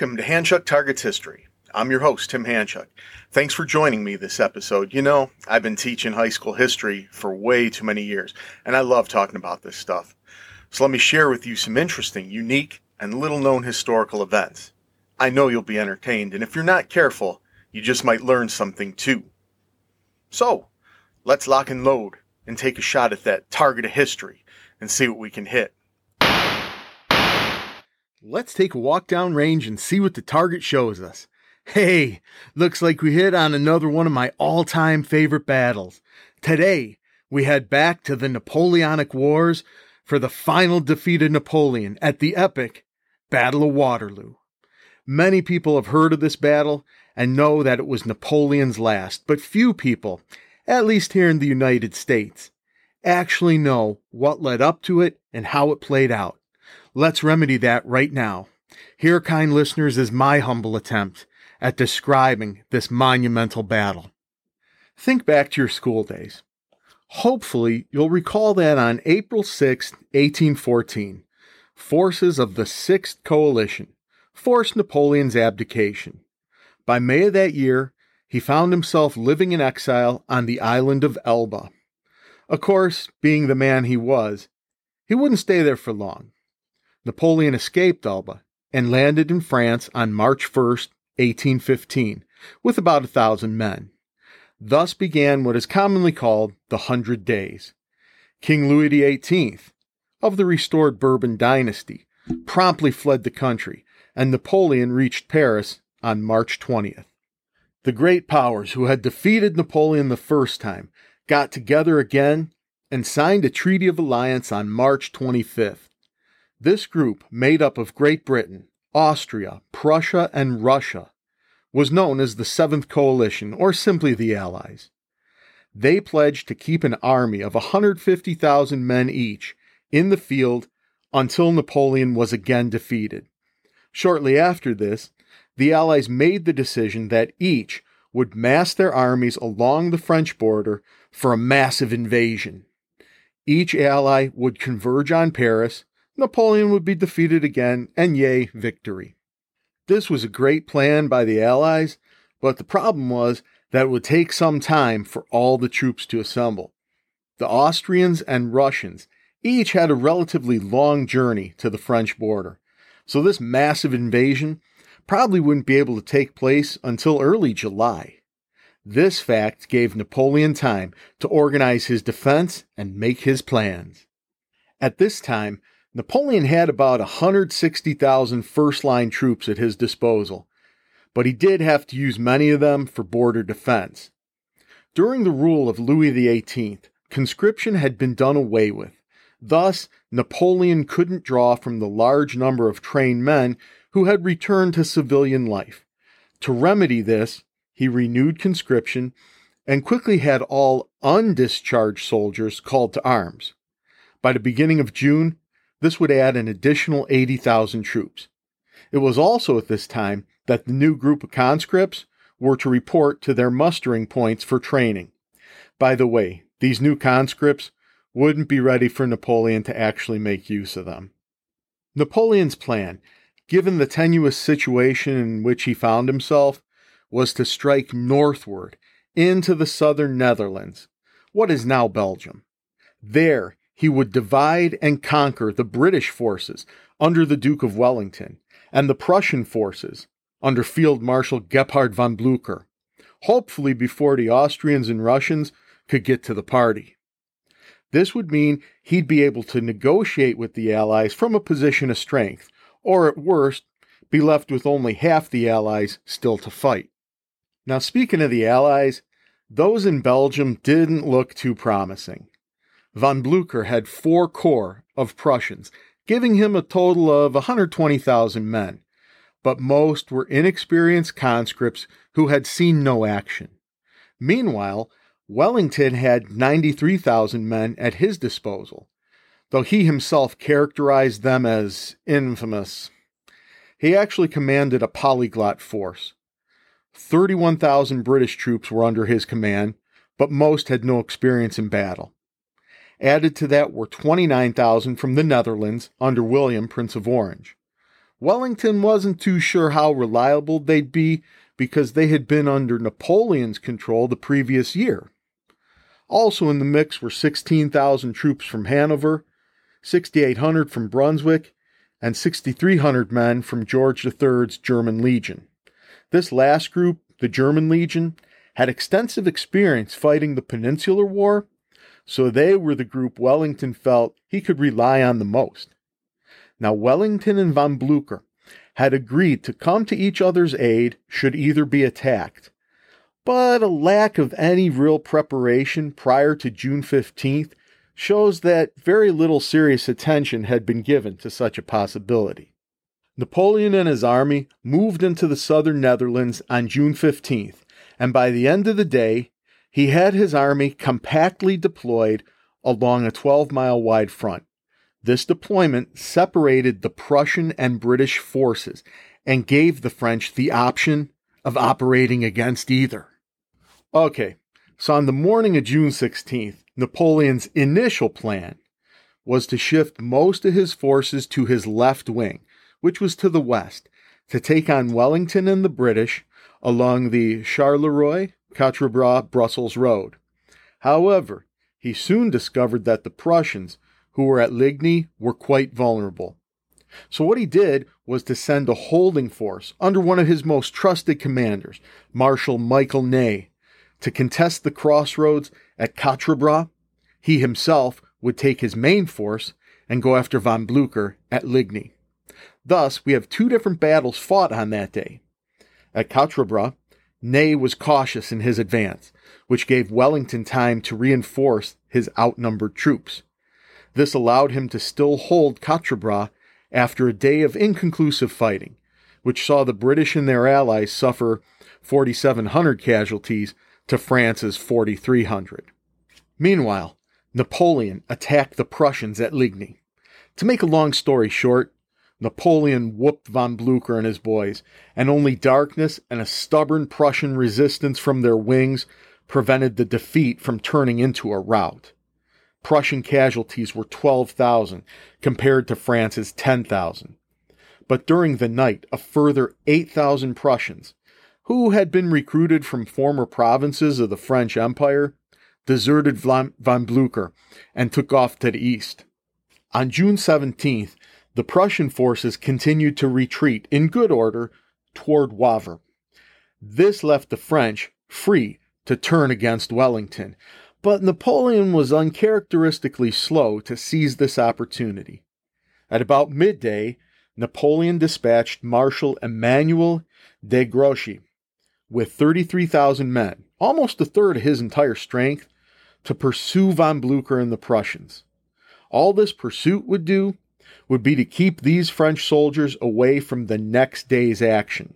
Welcome to Hanchuk Targets History. I'm your host, Tim Hanchuk. Thanks for joining me this episode. You know, I've been teaching high school history for way too many years, and I love talking about this stuff. So let me share with you some interesting, unique, and little known historical events. I know you'll be entertained, and if you're not careful, you just might learn something too. So, let's lock and load and take a shot at that target of history and see what we can hit. Let's take a walk down range and see what the target shows us. Hey, looks like we hit on another one of my all time favorite battles. Today, we head back to the Napoleonic Wars for the final defeat of Napoleon at the epic Battle of Waterloo. Many people have heard of this battle and know that it was Napoleon's last, but few people, at least here in the United States, actually know what led up to it and how it played out. Let's remedy that right now. Here, kind listeners, is my humble attempt at describing this monumental battle. Think back to your school days. Hopefully, you'll recall that on April 6, 1814, forces of the Sixth Coalition forced Napoleon's abdication. By May of that year, he found himself living in exile on the island of Elba. Of course, being the man he was, he wouldn't stay there for long. Napoleon escaped Elba and landed in France on March 1, 1815, with about a thousand men. Thus began what is commonly called the Hundred Days. King Louis XVIII, of the restored Bourbon dynasty, promptly fled the country, and Napoleon reached Paris on March 20th. The great powers who had defeated Napoleon the first time got together again and signed a treaty of alliance on March 25th. This group, made up of Great Britain, Austria, Prussia, and Russia, was known as the Seventh Coalition, or simply the Allies. They pledged to keep an army of 150,000 men each in the field until Napoleon was again defeated. Shortly after this, the Allies made the decision that each would mass their armies along the French border for a massive invasion. Each ally would converge on Paris Napoleon would be defeated again, and yay, victory. This was a great plan by the Allies, but the problem was that it would take some time for all the troops to assemble. The Austrians and Russians each had a relatively long journey to the French border, so this massive invasion probably wouldn't be able to take place until early July. This fact gave Napoleon time to organize his defense and make his plans. At this time, Napoleon had about 160,000 first line troops at his disposal, but he did have to use many of them for border defense. During the rule of Louis XVIII, conscription had been done away with. Thus, Napoleon couldn't draw from the large number of trained men who had returned to civilian life. To remedy this, he renewed conscription and quickly had all undischarged soldiers called to arms. By the beginning of June, this would add an additional 80,000 troops. It was also at this time that the new group of conscripts were to report to their mustering points for training. By the way, these new conscripts wouldn't be ready for Napoleon to actually make use of them. Napoleon's plan, given the tenuous situation in which he found himself, was to strike northward into the southern Netherlands, what is now Belgium. There, he would divide and conquer the British forces under the Duke of Wellington and the Prussian forces under Field Marshal Gebhard von Blücher, hopefully before the Austrians and Russians could get to the party. This would mean he'd be able to negotiate with the Allies from a position of strength, or at worst, be left with only half the Allies still to fight. Now, speaking of the Allies, those in Belgium didn't look too promising. Von Blücher had four corps of Prussians, giving him a total of 120,000 men, but most were inexperienced conscripts who had seen no action. Meanwhile, Wellington had 93,000 men at his disposal, though he himself characterized them as infamous. He actually commanded a polyglot force. 31,000 British troops were under his command, but most had no experience in battle. Added to that were 29,000 from the Netherlands under William, Prince of Orange. Wellington wasn't too sure how reliable they'd be because they had been under Napoleon's control the previous year. Also in the mix were 16,000 troops from Hanover, 6,800 from Brunswick, and 6,300 men from George III's German Legion. This last group, the German Legion, had extensive experience fighting the Peninsular War, so they were the group Wellington felt he could rely on the most. Now, Wellington and von Blücher had agreed to come to each other's aid should either be attacked, but a lack of any real preparation prior to June 15th shows that very little serious attention had been given to such a possibility. Napoleon and his army moved into the southern Netherlands on June 15th, and by the end of the day, he had his army compactly deployed along a 12 mile wide front. This deployment separated the Prussian and British forces and gave the French the option of operating against either. Okay, so on the morning of June 16th, Napoleon's initial plan was to shift most of his forces to his left wing, which was to the west, to take on Wellington and the British along the Charleroi, Quatre Bras, Brussels road. However, he soon discovered that the Prussians who were at Ligny were quite vulnerable. So, what he did was to send a holding force under one of his most trusted commanders, Marshal Michael Ney, to contest the crossroads at Quatre Bras. He himself would take his main force and go after von Blücher at Ligny. Thus, we have two different battles fought on that day. At Quatre Bras, Ney was cautious in his advance, which gave Wellington time to reinforce his outnumbered troops. This allowed him to still hold Quatre Bras after a day of inconclusive fighting, which saw the British and their allies suffer 4,700 casualties to France's 4,300. Meanwhile, Napoleon attacked the Prussians at Ligny. To make a long story short, Napoleon whooped von Blücher and his boys, and only darkness and a stubborn Prussian resistance from their wings prevented the defeat from turning into a rout. Prussian casualties were 12,000 compared to France's 10,000. But during the night, a further 8,000 Prussians, who had been recruited from former provinces of the French Empire, deserted von Blücher and took off to the east. On June 17th, the Prussian forces continued to retreat in good order toward Wavre. This left the French free to turn against Wellington, but Napoleon was uncharacteristically slow to seize this opportunity. At about midday, Napoleon dispatched Marshal Emmanuel de Grouchy with 33,000 men, almost a third of his entire strength, to pursue von Blücher and the Prussians. All this pursuit would do would be to keep these French soldiers away from the next day's action.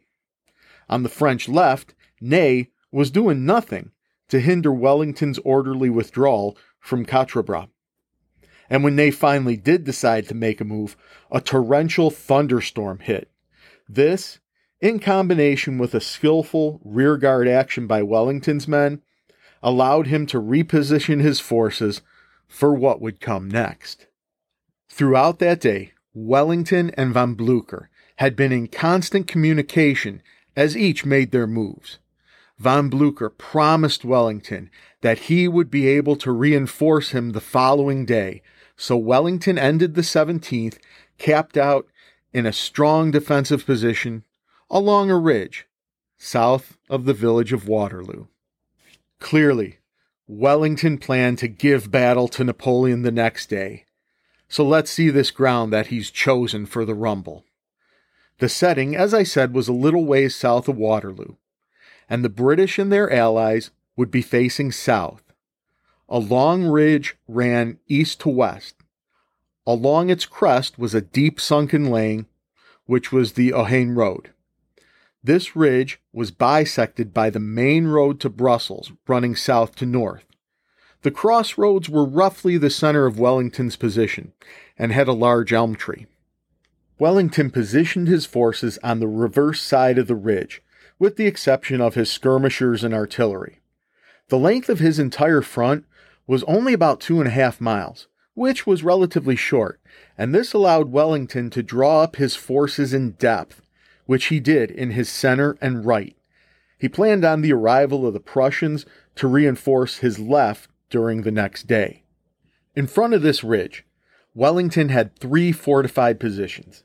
On the French left, Ney was doing nothing to hinder Wellington's orderly withdrawal from Quatre Bras. And when they finally did decide to make a move, a torrential thunderstorm hit. This, in combination with a skillful rearguard action by Wellington's men, allowed him to reposition his forces for what would come next. Throughout that day, Wellington and von Blücher had been in constant communication as each made their moves von Blücher promised Wellington that he would be able to reinforce him the following day, so Wellington ended the 17th capped out in a strong defensive position along a ridge south of the village of Waterloo. Clearly, Wellington planned to give battle to Napoleon the next day. So let's see this ground that he's chosen for the rumble. The setting, as I said, was a little ways south of Waterloo and the British and their allies would be facing south. A long ridge ran east to west. Along its crest was a deep sunken lane, which was the Ohain Road. This ridge was bisected by the main road to Brussels, running south to north. The crossroads were roughly the center of Wellington's position and had a large elm tree. Wellington positioned his forces on the reverse side of the ridge, with the exception of his skirmishers and artillery. The length of his entire front was only about two and a half miles, which was relatively short, and this allowed Wellington to draw up his forces in depth, which he did in his center and right. He planned on the arrival of the Prussians to reinforce his left during the next day. In front of this ridge, Wellington had three fortified positions.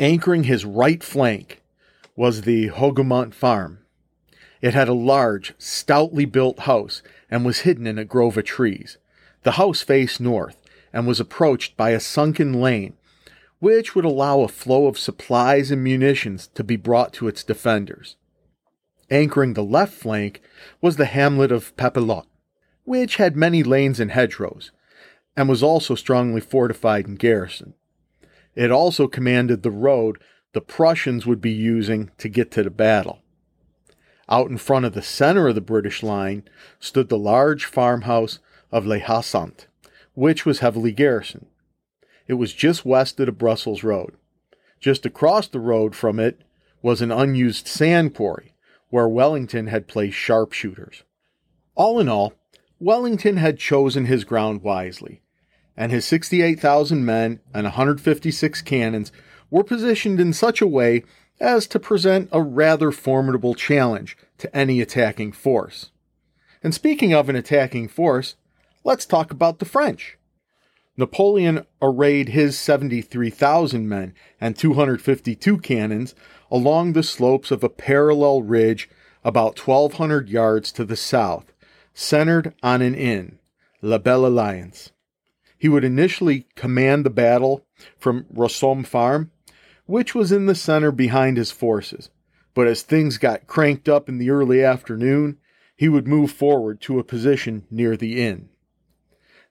Anchoring his right flank was the Hougoumont farm. It had a large, stoutly built house and was hidden in a grove of trees. The house faced north and was approached by a sunken lane, which would allow a flow of supplies and munitions to be brought to its defenders. Anchoring the left flank was the hamlet of Papelotte, which had many lanes and hedgerows, and was also strongly fortified and garrisoned. It also commanded the road the Prussians would be using to get to the battle. Out in front of the center of the British line stood the large farmhouse of La Haye Sainte, which was heavily garrisoned. It was just west of the Brussels Road. Just across the road from it was an unused sand quarry where Wellington had placed sharpshooters. All in all, Wellington had chosen his ground wisely, and his 68,000 men and 156 cannons were positioned in such a way as to present a rather formidable challenge to any attacking force. And speaking of an attacking force, let's talk about the French. Napoleon arrayed his 73,000 men and 252 cannons along the slopes of a parallel ridge about 1,200 yards to the south, centered on an inn, La Belle Alliance. He would initially command the battle from Rossomme Farm, which was in the center behind his forces. But as things got cranked up in the early afternoon, he would move forward to a position near the inn.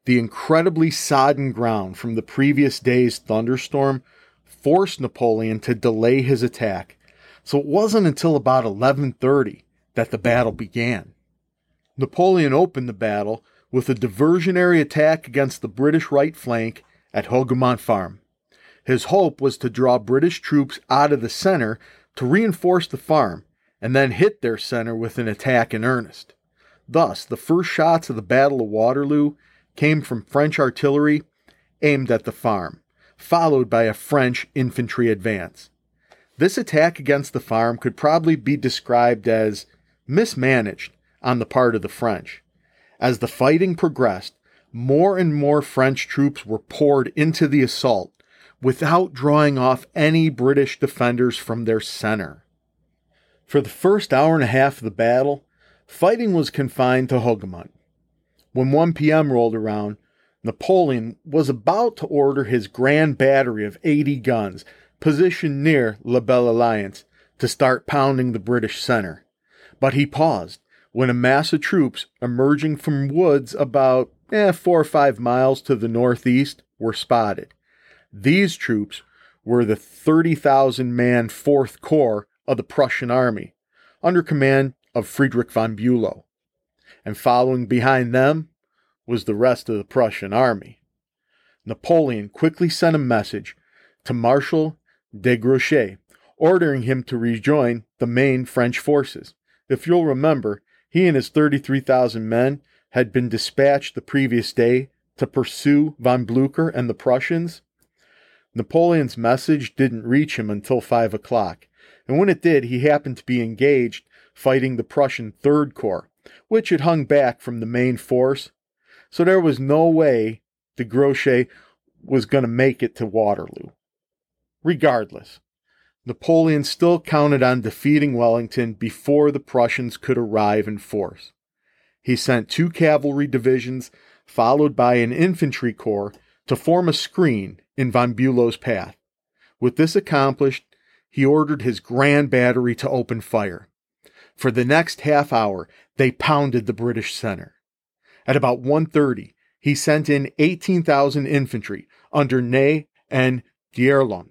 The incredibly sodden ground from the previous day's thunderstorm forced Napoleon to delay his attack, so it wasn't until about 11:30 that the battle began. Napoleon opened the battle with a diversionary attack against the British right flank at Hougoumont Farm. His hope was to draw British troops out of the center to reinforce the farm and then hit their center with an attack in earnest. Thus, the first shots of the Battle of Waterloo came from French artillery aimed at the farm, followed by a French infantry advance. This attack against the farm could probably be described as mismanaged on the part of the French. As the fighting progressed, more and more French troops were poured into the assault without drawing off any British defenders from their center. For the first hour and a half of the battle, fighting was confined to Hougoumont. When 1 p.m. rolled around, Napoleon was about to order his grand battery of 80 guns positioned near La Belle Alliance to start pounding the British center. But he paused when a mass of troops emerging from woods about eh, four or five miles to the northeast were spotted. These troops were the 30,000 man 4th Corps of the Prussian army, under command of Friedrich von Bülow. And following behind them was the rest of the Prussian army. Napoleon quickly sent a message to Marshal de Grouchy, ordering him to rejoin the main French forces. If you'll remember, he and his 33,000 men had been dispatched the previous day to pursue von Blücher and the Prussians Napoleon's message didn't reach him until five o'clock, and when it did, he happened to be engaged fighting the Prussian Third Corps, which had hung back from the main force. So there was no way de Grouchy was going to make it to Waterloo. Regardless, Napoleon still counted on defeating Wellington before the Prussians could arrive in force. He sent two cavalry divisions, followed by an infantry corps, to form a screen in von Bülow's path. With this accomplished, he ordered his grand battery to open fire. For the next half hour, they pounded the British center. At about 1.30, he sent in 18,000 infantry under Ney and D'Erlon.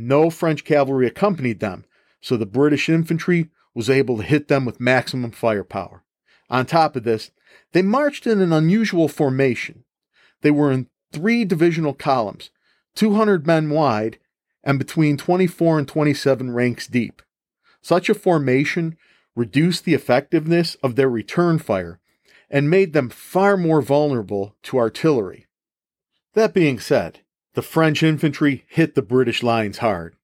No French cavalry accompanied them, so the British infantry was able to hit them with maximum firepower. On top of this, they marched in an unusual formation. They were in three divisional columns, 200 men wide, and between 24 and 27 ranks deep. Such a formation reduced the effectiveness of their return fire and made them far more vulnerable to artillery. That being said, the French infantry hit the British lines hard.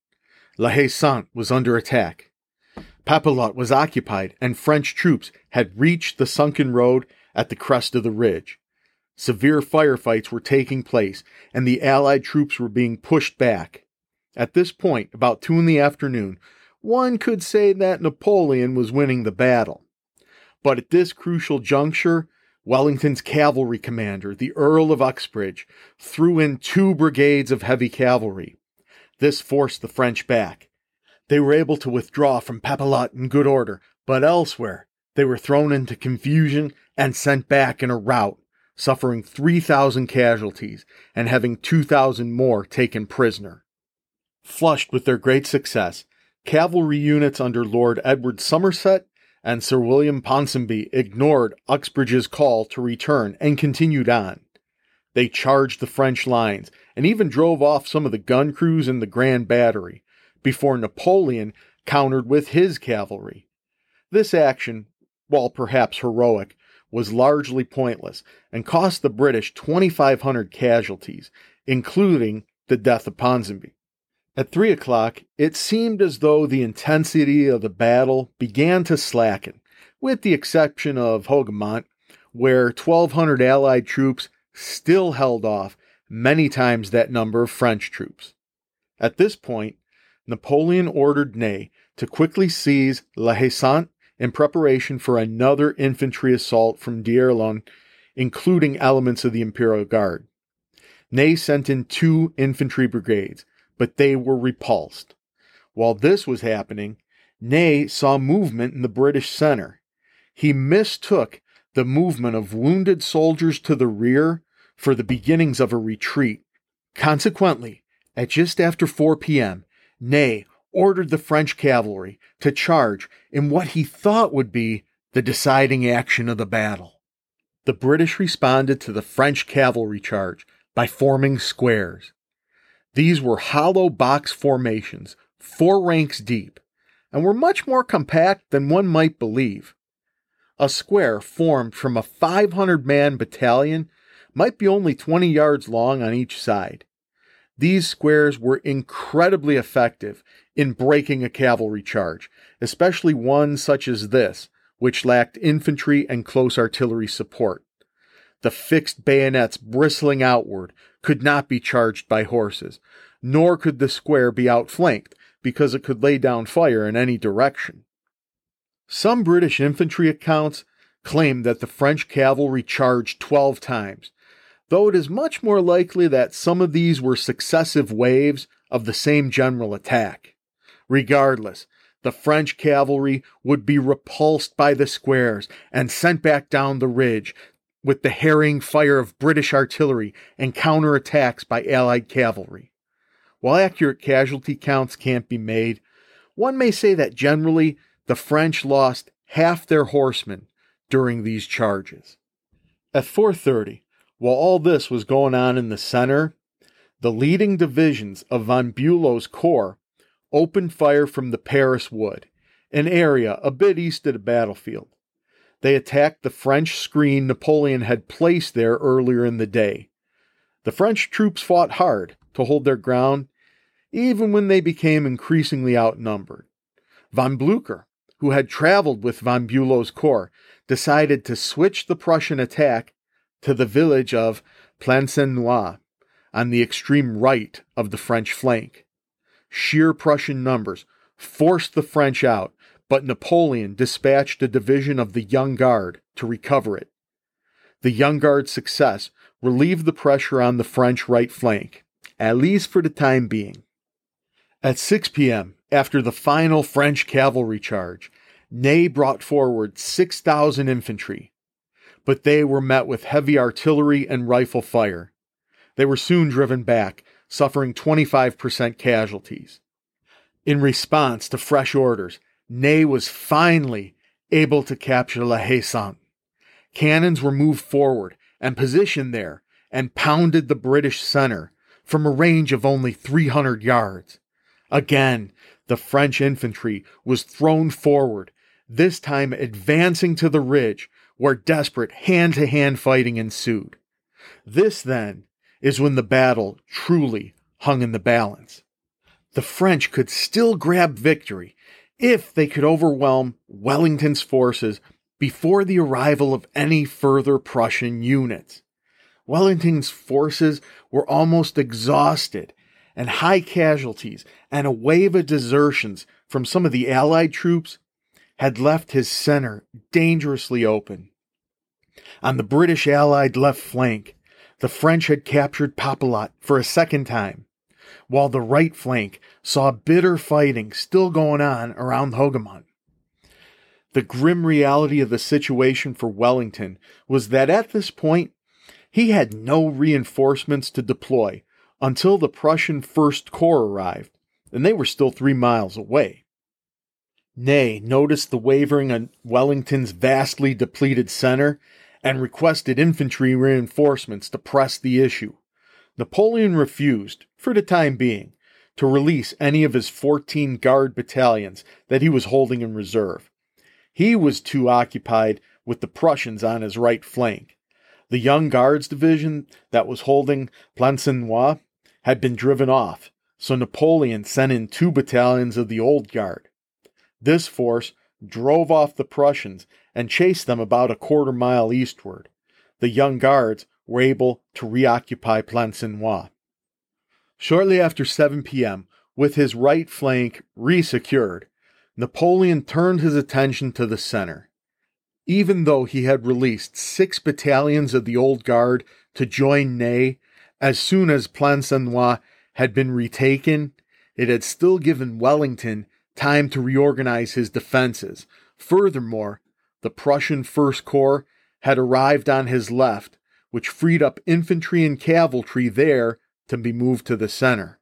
La Haye Sainte was under attack. Papelotte was occupied, and French troops had reached the sunken road at the crest of the ridge. Severe firefights were taking place, and the Allied troops were being pushed back. At this point, about two in the afternoon, one could say that Napoleon was winning the battle. But at this crucial juncture, Wellington's cavalry commander, the Earl of Uxbridge, threw in two brigades of heavy cavalry. This forced the French back. They were able to withdraw from Papelotte in good order, but elsewhere they were thrown into confusion and sent back in a rout, suffering 3,000 casualties and having 2,000 more taken prisoner. Flushed with their great success, cavalry units under Lord Edward Somerset and Sir William Ponsonby ignored Uxbridge's call to return and continued on. They charged the French lines and even drove off some of the gun crews in the Grand Battery before Napoleon countered with his cavalry. This action, while perhaps heroic, was largely pointless and cost the British 2,500 casualties, including the death of Ponsonby. At three o'clock, it seemed as though the intensity of the battle began to slacken, with the exception of Hougoumont, where 1,200 Allied troops still held off many times that number of French troops. At this point, Napoleon ordered Ney to quickly seize La Haye Sainte in preparation for another infantry assault from D'Erlon, including elements of the Imperial Guard. Ney sent in two infantry brigades, but they were repulsed. While this was happening, Ney saw movement in the British center. He mistook the movement of wounded soldiers to the rear for the beginnings of a retreat. Consequently, at just after 4 p.m., Ney ordered the French cavalry to charge in what he thought would be the deciding action of the battle. The British responded to the French cavalry charge by forming squares. These were hollow box formations, four ranks deep, and were much more compact than one might believe. A square formed from a 500 man battalion might be only 20 yards long on each side. These squares were incredibly effective in breaking a cavalry charge, especially one such as this, which lacked infantry and close artillery support. The fixed bayonets bristling outward could not be charged by horses, nor could the square be outflanked because it could lay down fire in any direction. Some British infantry accounts claim that the French cavalry charged 12 times, though it is much more likely that some of these were successive waves of the same general attack. Regardless, the French cavalry would be repulsed by the squares and sent back down the ridge with the harrying fire of British artillery and counterattacks by Allied cavalry. While accurate casualty counts can't be made, one may say that generally the French lost half their horsemen during these charges. At 4:30, while all this was going on in the center, the leading divisions of von Bülow's corps opened fire from the Paris Wood, an area a bit east of the battlefield. They attacked the French screen Napoleon had placed there earlier in the day. The French troops fought hard to hold their ground, even when they became increasingly outnumbered. Von Blücher, who had traveled with von Bülow's corps, decided to switch the Prussian attack to the village of Plancenoit on the extreme right of the French flank. Sheer Prussian numbers forced the French out, but Napoleon dispatched a division of the Young Guard to recover it. The Young Guard's success relieved the pressure on the French right flank, at least for the time being. At 6 p.m., after the final French cavalry charge, Ney brought forward 6,000 infantry, but they were met with heavy artillery and rifle fire. They were soon driven back, suffering 25% casualties. In response to fresh orders, Ney was finally able to capture La Haye Sainte. Cannons were moved forward and positioned there and pounded the British center from a range of only 300 yards. Again, the French infantry was thrown forward, this time advancing to the ridge where desperate hand to hand fighting ensued. This, then, is when the battle truly hung in the balance. The French could still grab victory if they could overwhelm Wellington's forces before the arrival of any further Prussian units. Wellington's forces were almost exhausted, and high casualties and a wave of desertions from some of the Allied troops had left his center dangerously open. On the British Allied left flank, the French had captured Papelotte for a second time, while the right flank saw bitter fighting still going on around Hougoumont. The grim reality of the situation for Wellington was that at this point, he had no reinforcements to deploy until the Prussian First Corps arrived, and they were still three miles away. Ney noticed the wavering on Wellington's vastly depleted center and requested infantry reinforcements to press the issue. Napoleon refused, for the time being, to release any of his 14 guard battalions that he was holding in reserve. He was too occupied with the Prussians on his right flank. The Young Guards division that was holding Plancenoit had been driven off, so Napoleon sent in two battalions of the Old Guard. This force drove off the Prussians and chased them about a quarter mile eastward. The Young Guards were able to reoccupy Plancenoit. Shortly after 7 p.m., with his right flank resecured, Napoleon turned his attention to the center. Even though he had released six battalions of the Old Guard to join Ney as soon as Plancenoit had been retaken, it had still given Wellington time to reorganize his defenses. Furthermore, the Prussian First Corps had arrived on his left, which freed up infantry and cavalry there to be moved to the center.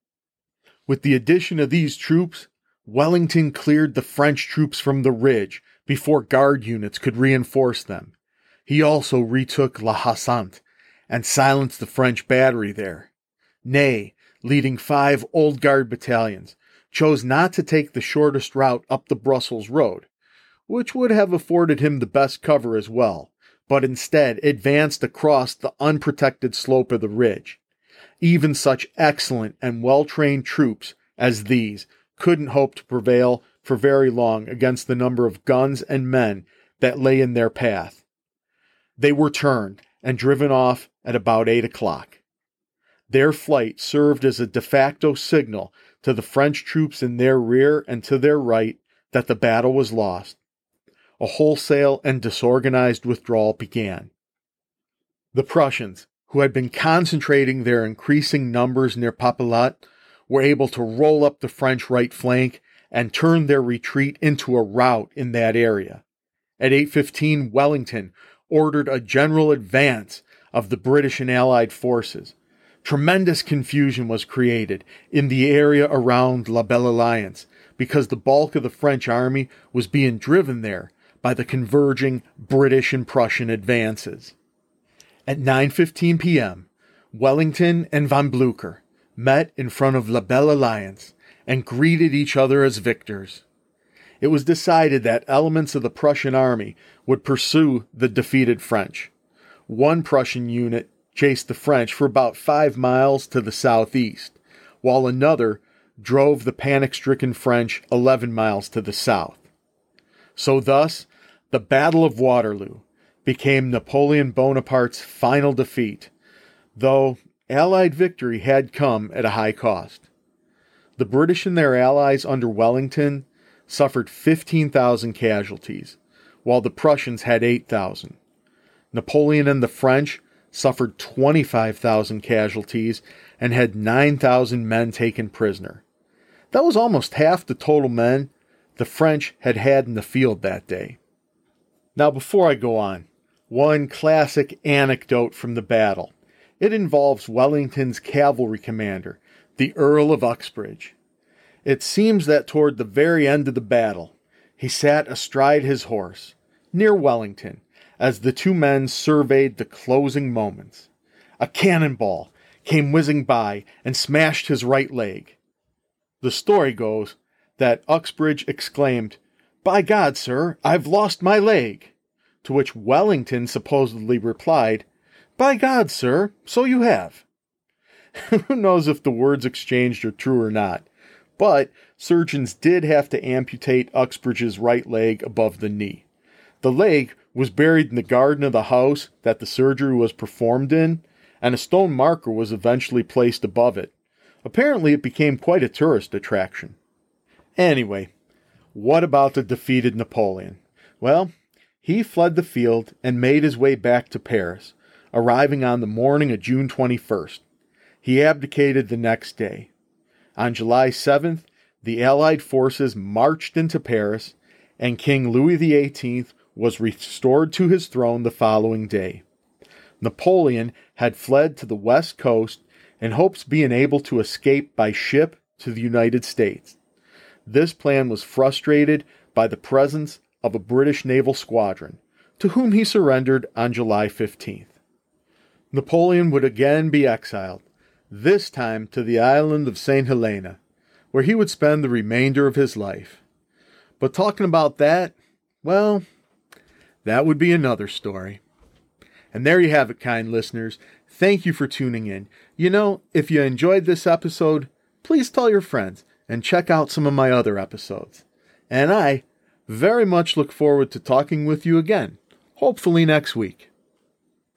With the addition of these troops, Wellington cleared the French troops from the ridge before guard units could reinforce them. He also retook La Haye Sainte and silenced the French battery there. Ney, leading five Old Guard battalions, chose not to take the shortest route up the Brussels road, which would have afforded him the best cover as well, but instead advanced across the unprotected slope of the ridge. Even such excellent and well trained troops as these couldn't hope to prevail for very long against the number of guns and men that lay in their path. They were turned and driven off at about eight o'clock. Their flight served as a de facto signal to the French troops in their rear and to their right that the battle was lost. A wholesale and disorganized withdrawal began. The Prussians, who had been concentrating their increasing numbers near Papelotte, were able to roll up the French right flank and turn their retreat into a rout in that area. At 8:15 Wellington ordered a general advance of the British and Allied forces. Tremendous confusion was created in the area around La Belle Alliance because the bulk of the French army was being driven there by the converging British and Prussian advances. At 9:15 p.m., Wellington and von Blücher met in front of La Belle Alliance and greeted each other as victors. It was decided that elements of the Prussian army would pursue the defeated French. One Prussian unit chased the French for about five miles to the southeast, while another drove the panic stricken French 11 miles to the south. So, thus, the Battle of Waterloo became Napoleon Bonaparte's final defeat, though Allied victory had come at a high cost. The British and their allies under Wellington suffered 15,000 casualties, while the Prussians had 8,000. Napoleon and the French suffered 25,000 casualties and had 9,000 men taken prisoner. That was almost half the total men the French had had in the field that day. Now, before I go on, one classic anecdote from the battle. It involves Wellington's cavalry commander, the Earl of Uxbridge. It seems that toward the very end of the battle, he sat astride his horse, near Wellington, as the two men surveyed the closing moments. A cannonball came whizzing by and smashed his right leg. The story goes that Uxbridge exclaimed, By God, sir, I've lost my leg. To which Wellington supposedly replied, by God, sir, so you have. Who knows if the words exchanged are true or not? But surgeons did have to amputate Uxbridge's right leg above the knee. The leg was buried in the garden of the house that the surgery was performed in, and a stone marker was eventually placed above it. Apparently, it became quite a tourist attraction. Anyway, what about the defeated Napoleon? Well, he fled the field and made his way back to Paris, arriving on the morning of June 21st. He abdicated the next day. On July 7th, the Allied forces marched into Paris, and King Louis XVIII was restored to his throne the following day. Napoleon had fled to the west coast in hopes being able to escape by ship to the United States. This plan was frustrated by the presence of a British naval squadron, to whom he surrendered on July 15th. Napoleon would again be exiled, this time to the island of St. Helena, where he would spend the remainder of his life. But talking about that, well, that would be another story. And there you have it, kind listeners. Thank you for tuning in. You know, if you enjoyed this episode, please tell your friends and check out some of my other episodes. And I very much look forward to talking with you again, hopefully next week.